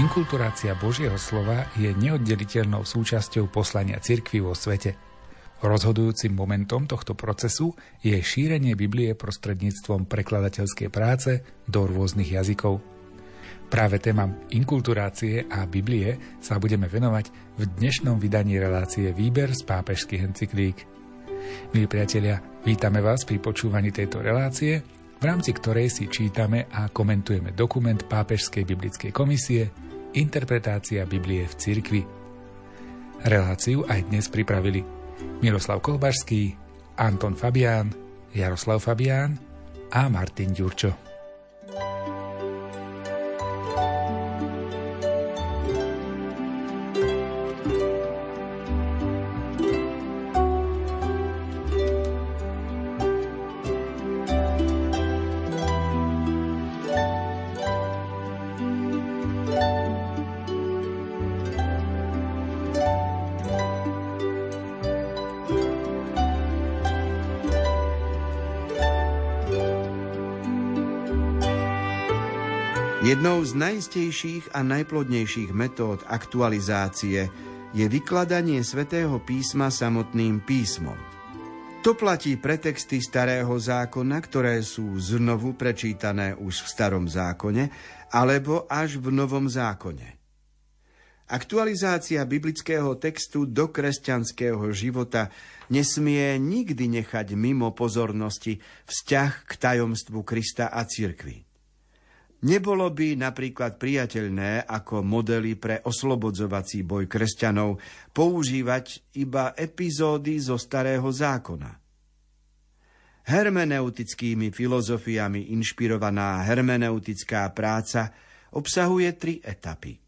Inkulturácia Božieho slova je neoddeliteľnou súčasťou poslania cirkvi vo svete. Rozhodujúcim momentom tohto procesu je šírenie Biblie prostredníctvom prekladateľskej práce do rôznych jazykov. Práve témam inkulturácie a Biblie sa budeme venovať v dnešnom vydaní relácie Výber z pápežských encyklík. Milí priatelia, vítame vás pri počúvaní tejto relácie, v rámci ktorej si čítame a komentujeme dokument Pápežskej biblickej komisie Interpretácia Biblie v cirkvi. Reláciu aj dnes pripravili Miroslav Kolbašský, Anton Fabián, Jaroslav Fabián a Martin Ďurčo. Jednou z najistejších a najplodnejších metód aktualizácie je vykladanie svätého písma samotným písmom. To platí pre texty starého zákona, ktoré sú znovu prečítané už v starom zákone, alebo až v novom zákone. Aktualizácia biblického textu do kresťanského života nesmie nikdy nechať mimo pozornosti vzťah k tajomstvu Krista a cirkvi. Nebolo by napríklad priateľné ako modely pre oslobodzovací boj kresťanov používať iba epizódy zo starého zákona. Hermeneutickými filozofiami inšpirovaná hermeneutická práca obsahuje tri etapy.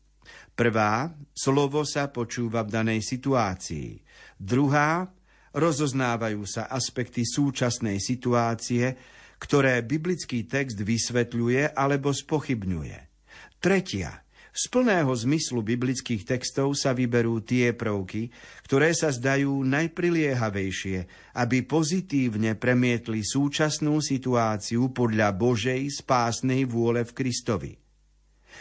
Prvá, slovo sa počúva v danej situácii. Druhá, rozoznávajú sa aspekty súčasnej situácie, ktoré biblický text vysvetľuje alebo spochybňuje. Tretia. Z plného zmyslu biblických textov sa vyberú tie prvky, ktoré sa zdajú najpriliehavejšie, aby pozitívne premietli súčasnú situáciu podľa Božej spásnej vôle v Kristovi.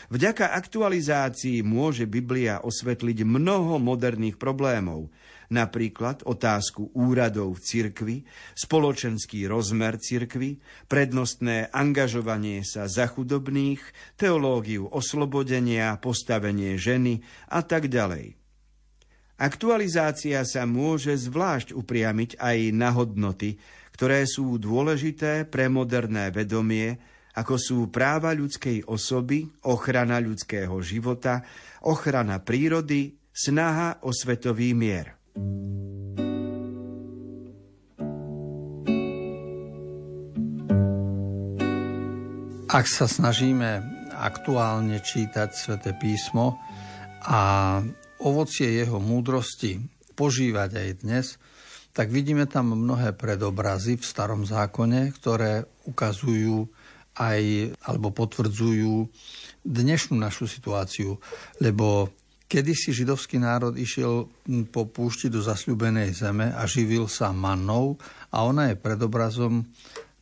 Vďaka aktualizácii môže Biblia osvetliť mnoho moderných problémov, napríklad otázku úradov v cirkvi, spoločenský rozmer cirkvi, prednostné angažovanie sa za chudobných, teológiu oslobodenia, postavenie ženy a tak ďalej. Aktualizácia sa môže zvlášť upriamiť aj na hodnoty, ktoré sú dôležité pre moderné vedomie, ako sú práva ľudskej osoby, ochrana ľudského života, ochrana prírody, snaha o svetový mier. Ak sa snažíme aktuálne čítať sväté písmo a ovocie jeho múdrosti požívať aj dnes, tak vidíme tam mnohé predobrazy v starom zákone, ktoré ukazujú aj alebo potvrdzujú dnešnú našu situáciu, lebo Kedy si židovský národ išiel po púšti do zasľubenej zeme a živil sa mannou a ona je predobrazom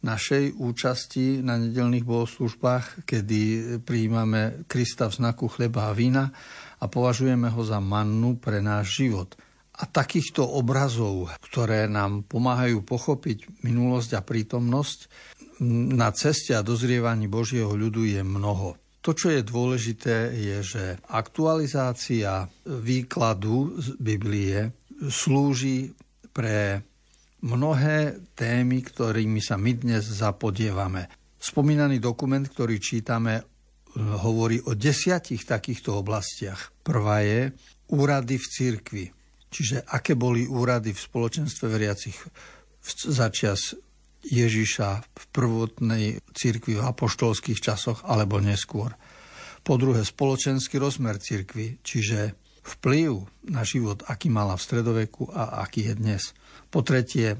našej účasti na nedelných bohoslužbách, kedy prijímame Krista v znaku chleba a vína a považujeme ho za mannu pre náš život. A takýchto obrazov, ktoré nám pomáhajú pochopiť minulosť a prítomnosť, na ceste a dozrievaní Božieho ľudu je mnoho. To, čo je dôležité, je, že aktualizácia výkladu z Biblie slúži pre mnohé témy, ktorými sa my dnes zapodievame. Spomínaný dokument, ktorý čítame, hovorí o desiatich takýchto oblastiach. Prvá je úrady v cirkvi, čiže aké boli úrady v spoločenstve veriacich začias Ježiša v prvotnej cirkvi v apoštolských časoch alebo neskôr. Po druhé, spoločenský rozmer cirkvi, čiže vplyv na život, aký mala v stredoveku a aký je dnes. Po tretie,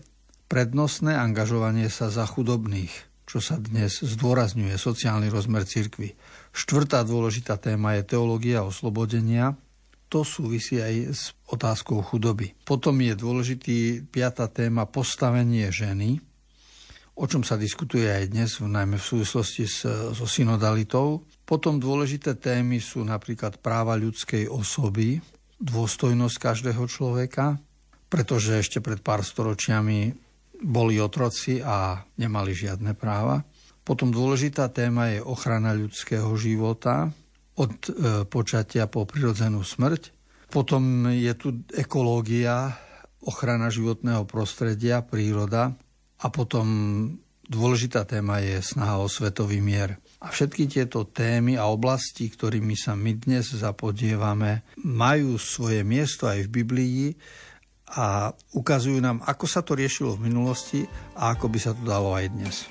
prednostné angažovanie sa za chudobných, čo sa dnes zdôrazňuje, sociálny rozmer cirkvi. Štvrtá dôležitá téma je teológia oslobodenia, to súvisí aj s otázkou chudoby. Potom je dôležitý piata téma postavenie ženy, o čom sa diskutuje aj dnes, najmä v súvislosti s, so synodalitou. Potom dôležité témy sú napríklad práva ľudskej osoby, dôstojnosť každého človeka, pretože ešte pred pár storočiami boli otroci a nemali žiadne práva. Potom dôležitá téma je ochrana ľudského života od e, počatia po prirodzenú smrť. Potom je tu ekológia, ochrana životného prostredia, príroda a potom dôležitá téma je snaha o svetový mier. A všetky tieto témy a oblasti, ktorými sa my dnes zapodievame, majú svoje miesto aj v Biblii a ukazujú nám, ako sa to riešilo v minulosti a ako by sa to dalo aj dnes.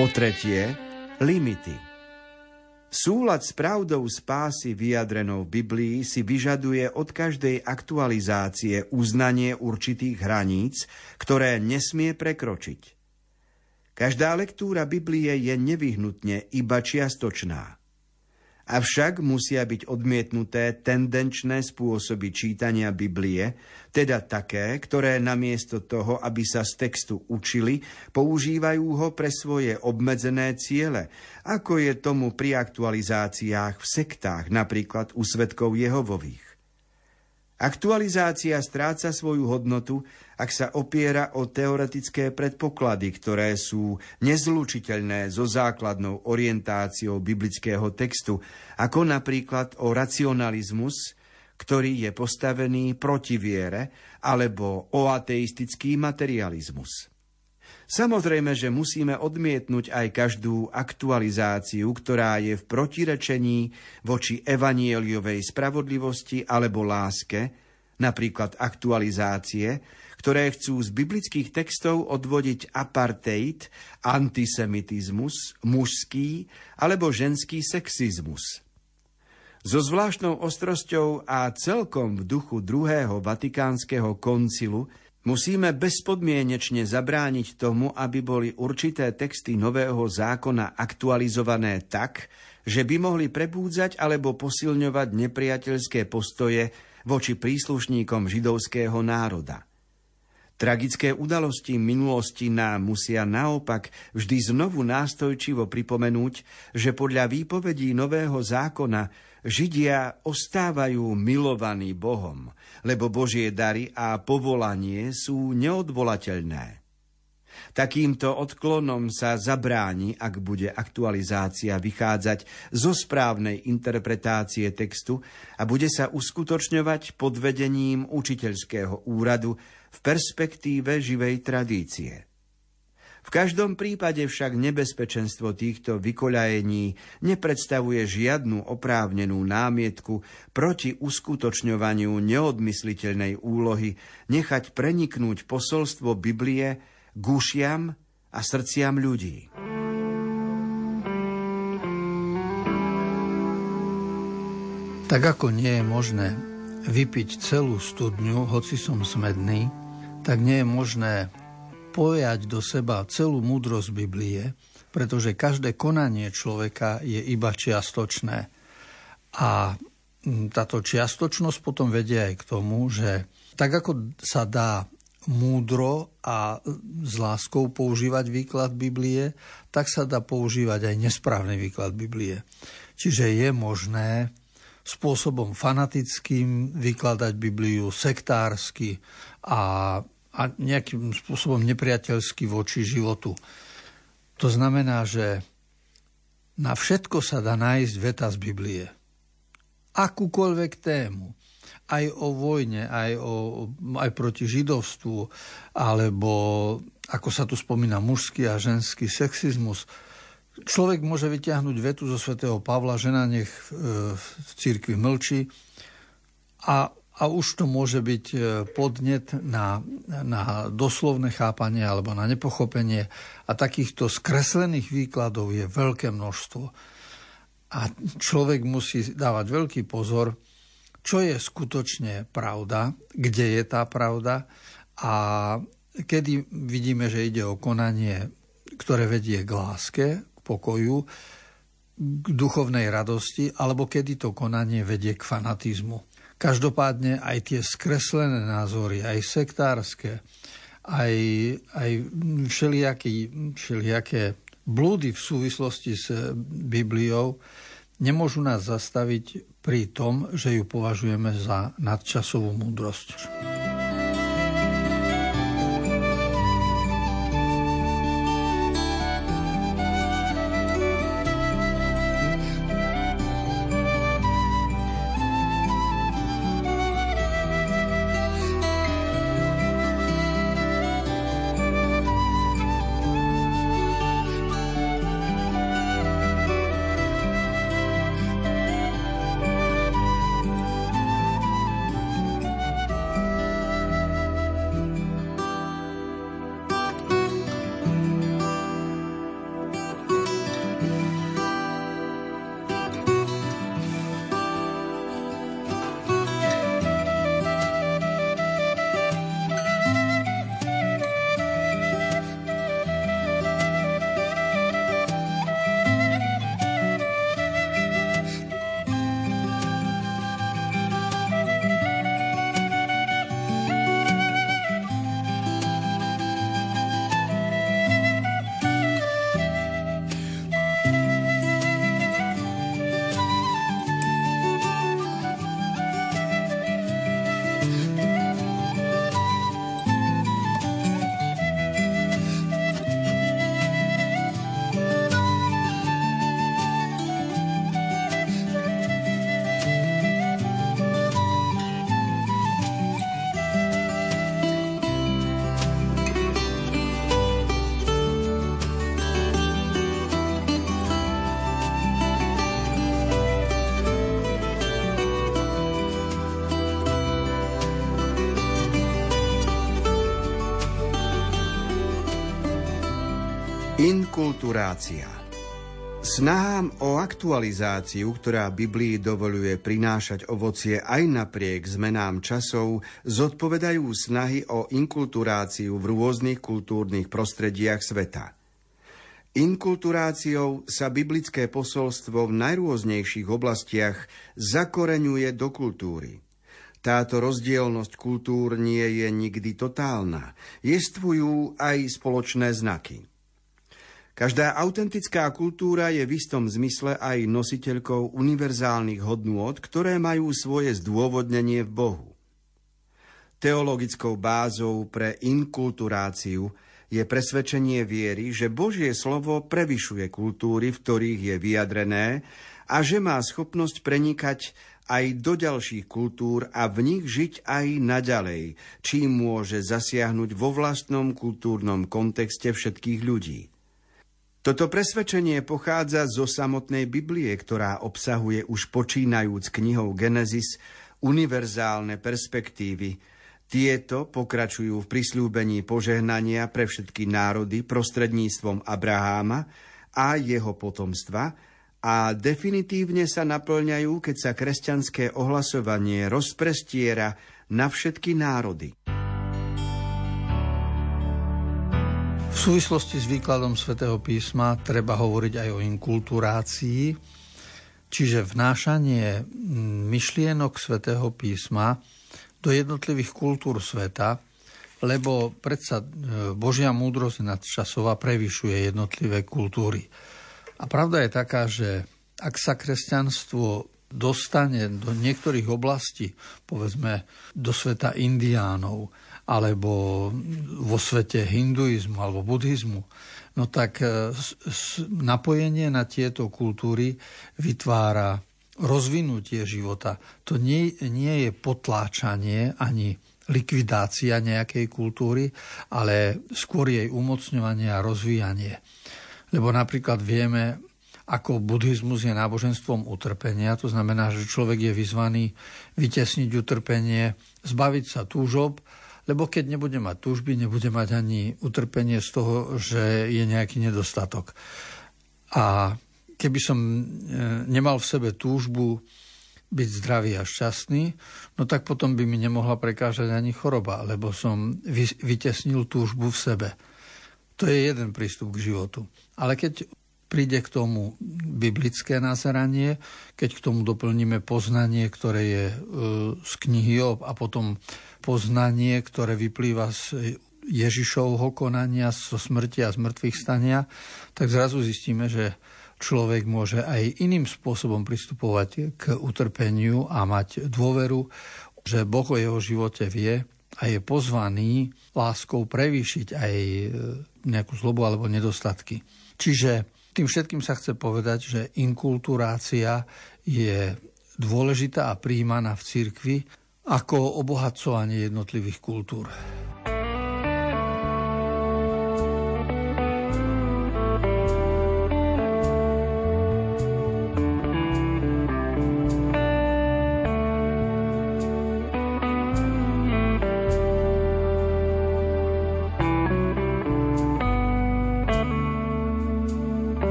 Po tretie, limity. Súlad s pravdou spásy vyjadrenou v Biblii si vyžaduje od každej aktualizácie uznanie určitých hraníc, ktoré nesmie prekročiť. Každá lektúra Biblie je nevyhnutne iba čiastočná. Avšak musia byť odmietnuté tendenčné spôsoby čítania Biblie, teda také, ktoré namiesto toho, aby sa z textu učili, používajú ho pre svoje obmedzené ciele, ako je tomu pri aktualizáciách v sektách, napríklad u svetkov Jehovových. Aktualizácia stráca svoju hodnotu, ak sa opiera o teoretické predpoklady, ktoré sú nezlučiteľné so základnou orientáciou biblického textu, ako napríklad o racionalizmus, ktorý je postavený proti viere, alebo o ateistický materializmus. Samozrejme, že musíme odmietnúť aj každú aktualizáciu, ktorá je v protirečení voči evanieliovej spravodlivosti alebo láske, napríklad aktualizácie, ktoré chcú z biblických textov odvodiť apartheid, antisemitizmus, mužský alebo ženský sexizmus. So zvláštnou ostrosťou a celkom v duchu druhého vatikánskeho koncilu Musíme bezpodmienečne zabrániť tomu, aby boli určité texty nového zákona aktualizované tak, že by mohli prebúdzať alebo posilňovať nepriateľské postoje voči príslušníkom židovského národa. Tragické udalosti minulosti nám musia naopak vždy znovu nástojčivo pripomenúť, že podľa výpovedí nového zákona Židia ostávajú milovaní Bohom, lebo Božie dary a povolanie sú neodvolateľné. Takýmto odklonom sa zabráni, ak bude aktualizácia vychádzať zo správnej interpretácie textu a bude sa uskutočňovať pod vedením učiteľského úradu v perspektíve živej tradície. V každom prípade však nebezpečenstvo týchto vykoľajení nepredstavuje žiadnu oprávnenú námietku proti uskutočňovaniu neodmysliteľnej úlohy nechať preniknúť posolstvo Biblie k a srdciam ľudí. Tak ako nie je možné vypiť celú studňu, hoci som smedný, tak nie je možné pojať do seba celú múdrosť Biblie, pretože každé konanie človeka je iba čiastočné. A táto čiastočnosť potom vedie aj k tomu, že tak ako sa dá múdro a s láskou používať výklad Biblie, tak sa dá používať aj nesprávny výklad Biblie. Čiže je možné spôsobom fanatickým vykladať Bibliu, sektársky a, a nejakým spôsobom nepriateľsky voči životu. To znamená, že na všetko sa dá nájsť veta z Biblie. Akúkoľvek tému. Aj o vojne, aj, o, aj proti židovstvu, alebo ako sa tu spomína mužský a ženský sexizmus Človek môže vyťahnuť vetu zo svätého Pavla, žena nech e, v církvi mlčí a, a už to môže byť e, podnet na, na doslovné chápanie alebo na nepochopenie a takýchto skreslených výkladov je veľké množstvo. A človek musí dávať veľký pozor, čo je skutočne pravda, kde je tá pravda a kedy vidíme, že ide o konanie, ktoré vedie k láske, pokoju, k duchovnej radosti, alebo kedy to konanie vedie k fanatizmu. Každopádne aj tie skreslené názory, aj sektárske, aj, aj všelijaké, všelijaké blúdy v súvislosti s Bibliou nemôžu nás zastaviť pri tom, že ju považujeme za nadčasovú múdrosť. Inkulturácia Snahám o aktualizáciu, ktorá Biblii dovoluje prinášať ovocie aj napriek zmenám časov, zodpovedajú snahy o inkulturáciu v rôznych kultúrnych prostrediach sveta. Inkulturáciou sa biblické posolstvo v najrôznejších oblastiach zakoreňuje do kultúry. Táto rozdielnosť kultúr nie je nikdy totálna. Jestvujú aj spoločné znaky. Každá autentická kultúra je v istom zmysle aj nositeľkou univerzálnych hodnôt, ktoré majú svoje zdôvodnenie v Bohu. Teologickou bázou pre inkulturáciu je presvedčenie viery, že Božie slovo prevyšuje kultúry, v ktorých je vyjadrené a že má schopnosť prenikať aj do ďalších kultúr a v nich žiť aj naďalej, čím môže zasiahnuť vo vlastnom kultúrnom kontexte všetkých ľudí. Toto presvedčenie pochádza zo samotnej Biblie, ktorá obsahuje už počínajúc knihou Genesis univerzálne perspektívy. Tieto pokračujú v prislúbení požehnania pre všetky národy prostredníctvom Abraháma a jeho potomstva a definitívne sa naplňajú, keď sa kresťanské ohlasovanie rozprestiera na všetky národy. Súvislosti s výkladom svätého písma treba hovoriť aj o inkulturácii, čiže vnášanie myšlienok svätého písma do jednotlivých kultúr sveta, lebo predsa e, Božia múdrosť nadčasová prevyšuje jednotlivé kultúry. A pravda je taká, že ak sa kresťanstvo dostane do niektorých oblastí, povedzme do sveta indiánov, alebo vo svete hinduizmu alebo buddhizmu, no tak e, napojenie na tieto kultúry vytvára rozvinutie života. To nie, nie je potláčanie ani likvidácia nejakej kultúry, ale skôr jej umocňovanie a rozvíjanie. Lebo napríklad vieme, ako buddhizmus je náboženstvom utrpenia, to znamená, že človek je vyzvaný vytesniť utrpenie, zbaviť sa túžob, lebo keď nebude mať túžby, nebude mať ani utrpenie z toho, že je nejaký nedostatok. A keby som e, nemal v sebe túžbu byť zdravý a šťastný, no tak potom by mi nemohla prekážať ani choroba, lebo som vytesnil túžbu v sebe. To je jeden prístup k životu. Ale keď príde k tomu biblické nazeranie, keď k tomu doplníme poznanie, ktoré je e, z knihy a potom poznanie, ktoré vyplýva z Ježišovho konania, zo smrti a zmrtvých stania, tak zrazu zistíme, že človek môže aj iným spôsobom pristupovať k utrpeniu a mať dôveru, že Boh o jeho živote vie a je pozvaný láskou prevýšiť aj e, nejakú zlobu alebo nedostatky. Čiže tým všetkým sa chce povedať, že inkulturácia je dôležitá a príjmaná v cirkvi ako obohacovanie jednotlivých kultúr.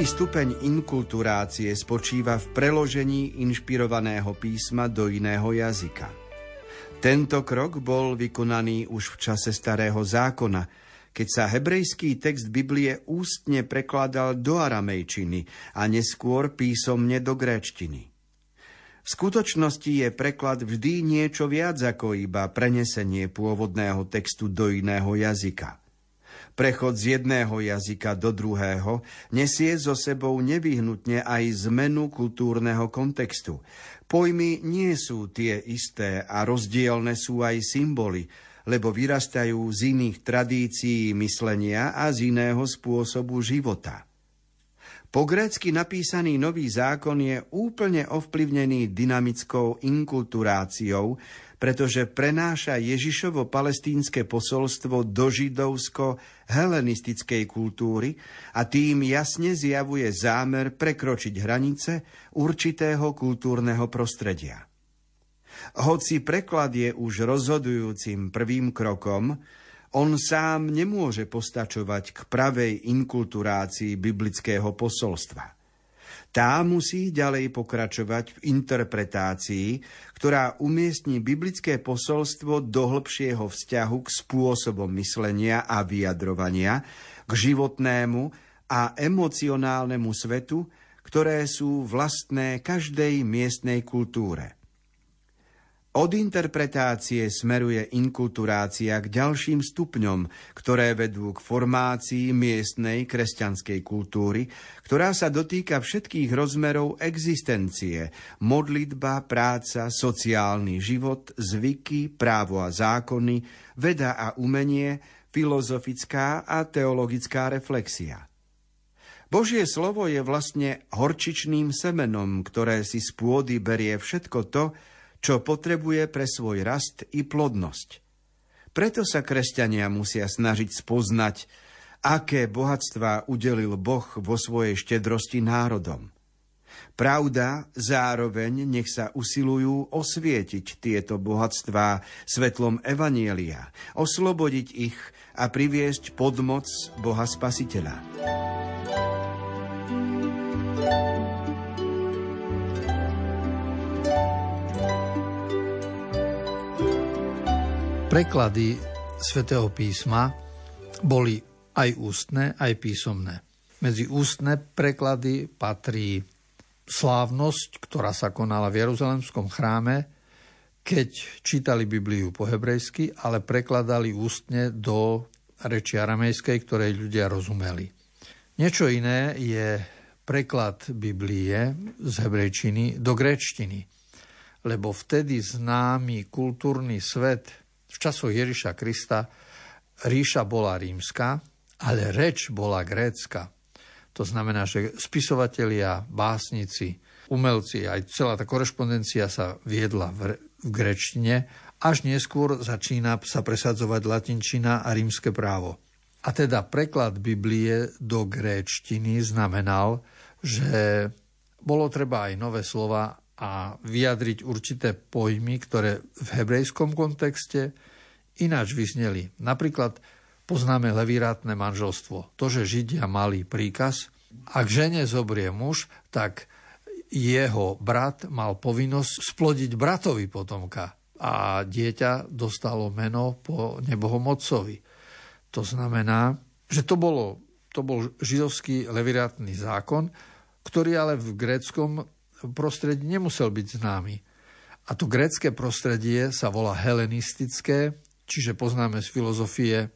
Prvý stupeň inkulturácie spočíva v preložení inšpirovaného písma do iného jazyka. Tento krok bol vykonaný už v čase Starého zákona, keď sa hebrejský text Biblie ústne prekladal do aramejčiny a neskôr písomne do gréčtiny. V skutočnosti je preklad vždy niečo viac ako iba prenesenie pôvodného textu do iného jazyka. Prechod z jedného jazyka do druhého nesie so sebou nevyhnutne aj zmenu kultúrneho kontextu. Pojmy nie sú tie isté a rozdielne sú aj symboly, lebo vyrastajú z iných tradícií myslenia a z iného spôsobu života. Po grécky napísaný nový zákon je úplne ovplyvnený dynamickou inkulturáciou, pretože prenáša Ježišovo palestínske posolstvo do židovsko-helenistickej kultúry a tým jasne zjavuje zámer prekročiť hranice určitého kultúrneho prostredia. Hoci preklad je už rozhodujúcim prvým krokom, on sám nemôže postačovať k pravej inkulturácii biblického posolstva – Tá musí ďalej pokračovať v interpretácii, ktorá umiestni biblické posolstvo do hĺbšieho vzťahu k spôsobom myslenia a vyjadrovania, k životnému a emocionálnemu svetu, ktoré sú vlastné každej miestnej kultúre. Od interpretácie smeruje inkulturácia k ďalším stupňom, ktoré vedú k formácii miestnej kresťanskej kultúry, ktorá sa dotýka všetkých rozmerov existencie, modlitba, práca, sociálny život, zvyky, právo a zákony, veda a umenie, filozofická a teologická reflexia. Božie slovo je vlastne horčičným semenom, ktoré si z pôdy berie všetko to, čo potrebuje pre svoj rast i plodnosť. Preto sa kresťania musia snažiť spoznať, aké bohatstvá udelil Boh vo svojej štedrosti národom. Pravda zároveň nech sa usilujú osvietiť tieto bohatstvá svetlom Evanielia, oslobodiť ich a priviesť podmoc Boha Spasiteľa. Preklady svätého písma boli aj ústne, aj písomné. Medzi ústne preklady patrí slávnosť, ktorá sa konala v Jeruzalemskom chráme, keď čítali Bibliu po hebrejsky, ale prekladali ústne do reči aramejskej, ktorej ľudia rozumeli. Niečo iné je preklad Biblie z hebrejčiny do gréčtiny, lebo vtedy známy kultúrny svet v časoch Ježiša Krista ríša bola rímska, ale reč bola grécka. To znamená, že spisovatelia, básnici, umelci, aj celá tá korešpondencia sa viedla v, v grečtine, až neskôr začína sa presadzovať latinčina a rímske právo. A teda preklad Biblie do gréčtiny znamenal, že bolo treba aj nové slova a vyjadriť určité pojmy, ktoré v hebrejskom kontexte ináč vyzneli. Napríklad poznáme levirátne manželstvo. To, že Židia mali príkaz, ak žene zobrie muž, tak jeho brat mal povinnosť splodiť bratovi potomka a dieťa dostalo meno po nebohom otcovi. To znamená, že to, bolo, to bol židovský levirátny zákon, ktorý ale v gréckom prostredí nemusel byť známy. A to grécké prostredie sa volá helenistické, čiže poznáme z filozofie e,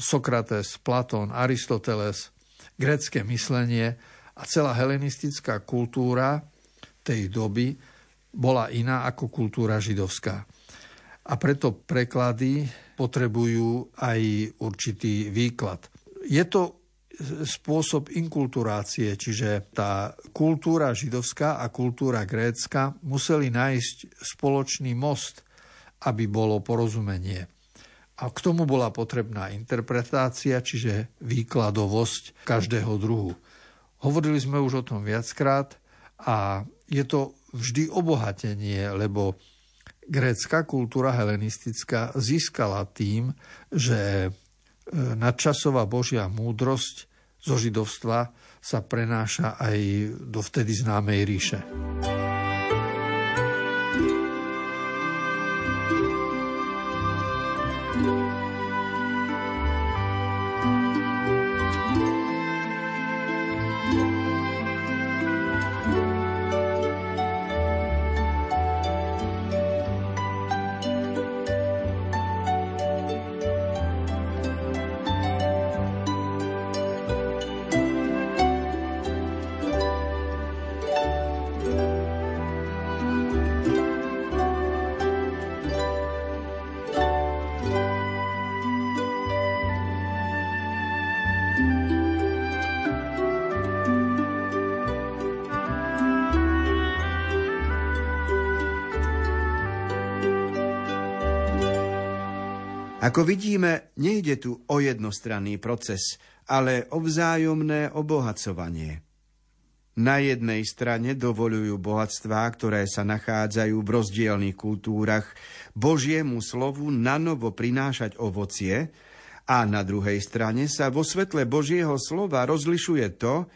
Sokrates, Platón, Aristoteles, grécké myslenie a celá helenistická kultúra tej doby bola iná ako kultúra židovská. A preto preklady potrebujú aj určitý výklad. Je to spôsob inkulturácie, čiže tá kultúra židovská a kultúra grécka museli nájsť spoločný most, aby bolo porozumenie. A k tomu bola potrebná interpretácia, čiže výkladovosť každého druhu. Hovorili sme už o tom viackrát a je to vždy obohatenie, lebo grécka kultúra helenistická získala tým, že e, nadčasová božia múdrosť zo židovstva sa prenáša aj do vtedy známej ríše. Ako vidíme, nejde tu o jednostranný proces, ale o vzájomné obohacovanie. Na jednej strane dovolujú bohatstvá, ktoré sa nachádzajú v rozdielných kultúrach, Božiemu slovu nanovo prinášať ovocie a na druhej strane sa vo svetle Božieho slova rozlišuje to,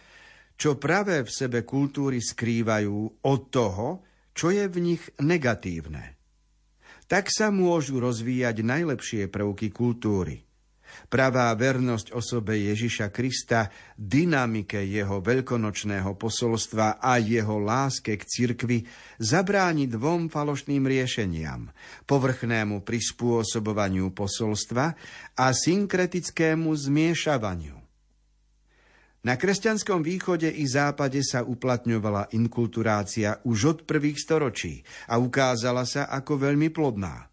čo práve v sebe kultúry skrývajú od toho, čo je v nich negatívne. Tak sa môžu rozvíjať najlepšie prvky kultúry. Pravá vernosť osobe Ježiša Krista, dynamike jeho veľkonočného posolstva a jeho láske k cirkvi zabráni dvom falošným riešeniam, povrchnému prispôsobovaniu posolstva a synkretickému zmiešavaniu. Na kresťanskom východe i západe sa uplatňovala inkulturácia už od prvých storočí a ukázala sa ako veľmi plodná.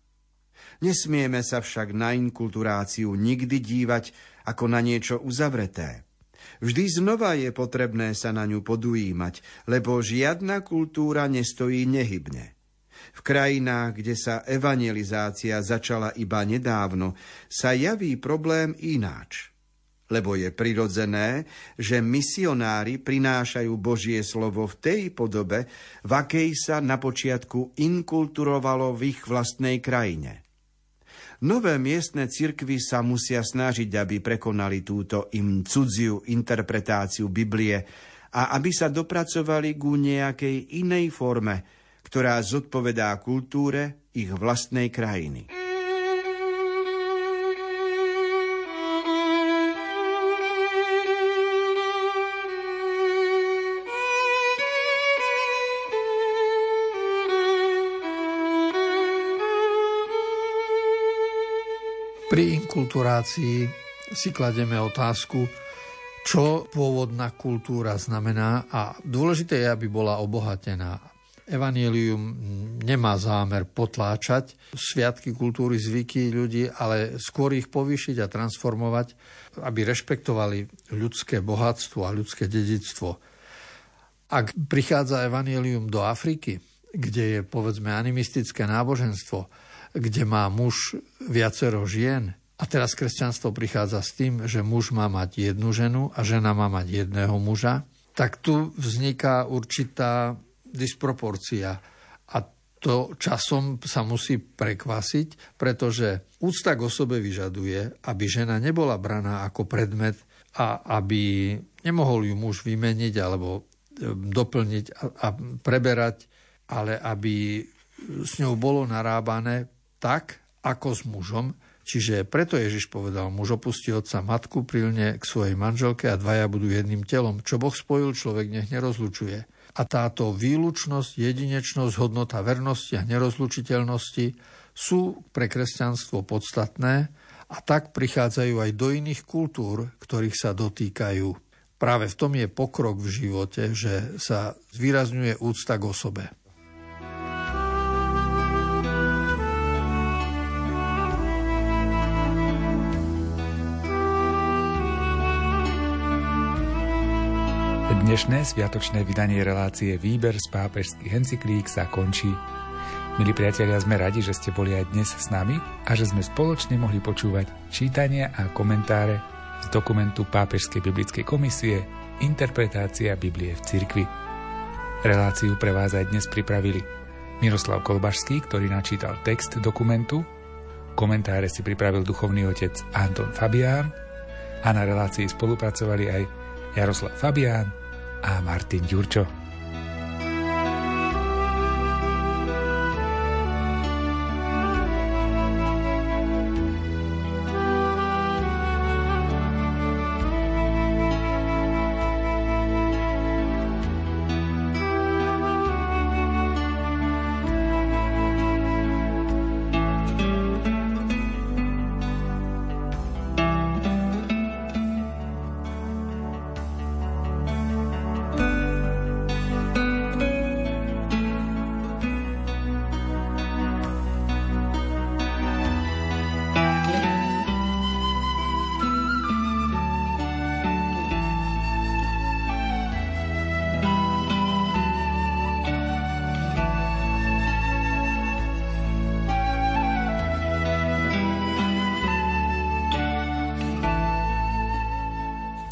Nesmieme sa však na inkulturáciu nikdy dívať ako na niečo uzavreté. Vždy znova je potrebné sa na ňu podujímať, lebo žiadna kultúra nestojí nehybne. V krajinách, kde sa evangelizácia začala iba nedávno, sa javí problém ináč – lebo je prirodzené, že misionári prinášajú Božie slovo v tej podobe, v akej sa na počiatku inkulturovalo v ich vlastnej krajine. Nové miestne cirkvy sa musia snažiť, aby prekonali túto im cudziu interpretáciu Biblie a aby sa dopracovali ku nejakej inej forme, ktorá zodpovedá kultúre ich vlastnej krajiny. Inkulturácii si klademe otázku, čo pôvodná kultúra znamená a dôležité je, aby bola obohatená. Evangelium nemá zámer potláčať sviatky kultúry, zvyky ľudí, ale skôr ich povýšiť a transformovať, aby rešpektovali ľudské bohatstvo a ľudské dedictvo. Ak prichádza Evangelium do Afriky, kde je povedzme animistické náboženstvo, kde má muž viacero žien. A teraz kresťanstvo prichádza s tým, že muž má mať jednu ženu a žena má mať jedného muža, tak tu vzniká určitá disproporcia. A to časom sa musí prekvasiť, pretože úcta k osobe vyžaduje, aby žena nebola braná ako predmet a aby nemohol ju muž vymeniť alebo e, doplniť a preberať, ale aby s ňou bolo narábané tak, ako s mužom, Čiže preto Ježiš povedal, muž opustí otca matku, prilne k svojej manželke a dvaja budú jedným telom. Čo Boh spojil, človek nech nerozlučuje. A táto výlučnosť, jedinečnosť, hodnota vernosti a nerozlučiteľnosti sú pre kresťanstvo podstatné a tak prichádzajú aj do iných kultúr, ktorých sa dotýkajú. Práve v tom je pokrok v živote, že sa zvýrazňuje úcta k osobe. Dnešné sviatočné vydanie relácie Výber z pápežských encyklík sa končí. Milí priatelia, sme radi, že ste boli aj dnes s nami a že sme spoločne mohli počúvať čítania a komentáre z dokumentu Pápežskej biblickej komisie Interpretácia Biblie v cirkvi. Reláciu pre vás aj dnes pripravili Miroslav Kolbašský, ktorý načítal text dokumentu, komentáre si pripravil duchovný otec Anton Fabián a na relácii spolupracovali aj Jaroslav Fabián, a Martin Ďurčo.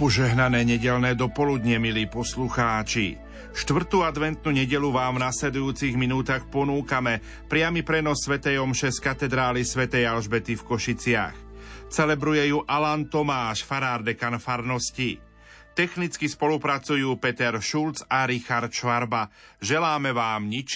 Požehnané nedelné dopoludne, milí poslucháči. Štvrtú adventnú nedelu vám v nasledujúcich minútach ponúkame priamy prenos Sv. Omše z katedrály Sv. Alžbety v Košiciach. Celebruje ju Alan Tomáš, farár dekan farnosti. Technicky spolupracujú Peter Šulc a Richard Švarba. Želáme vám nič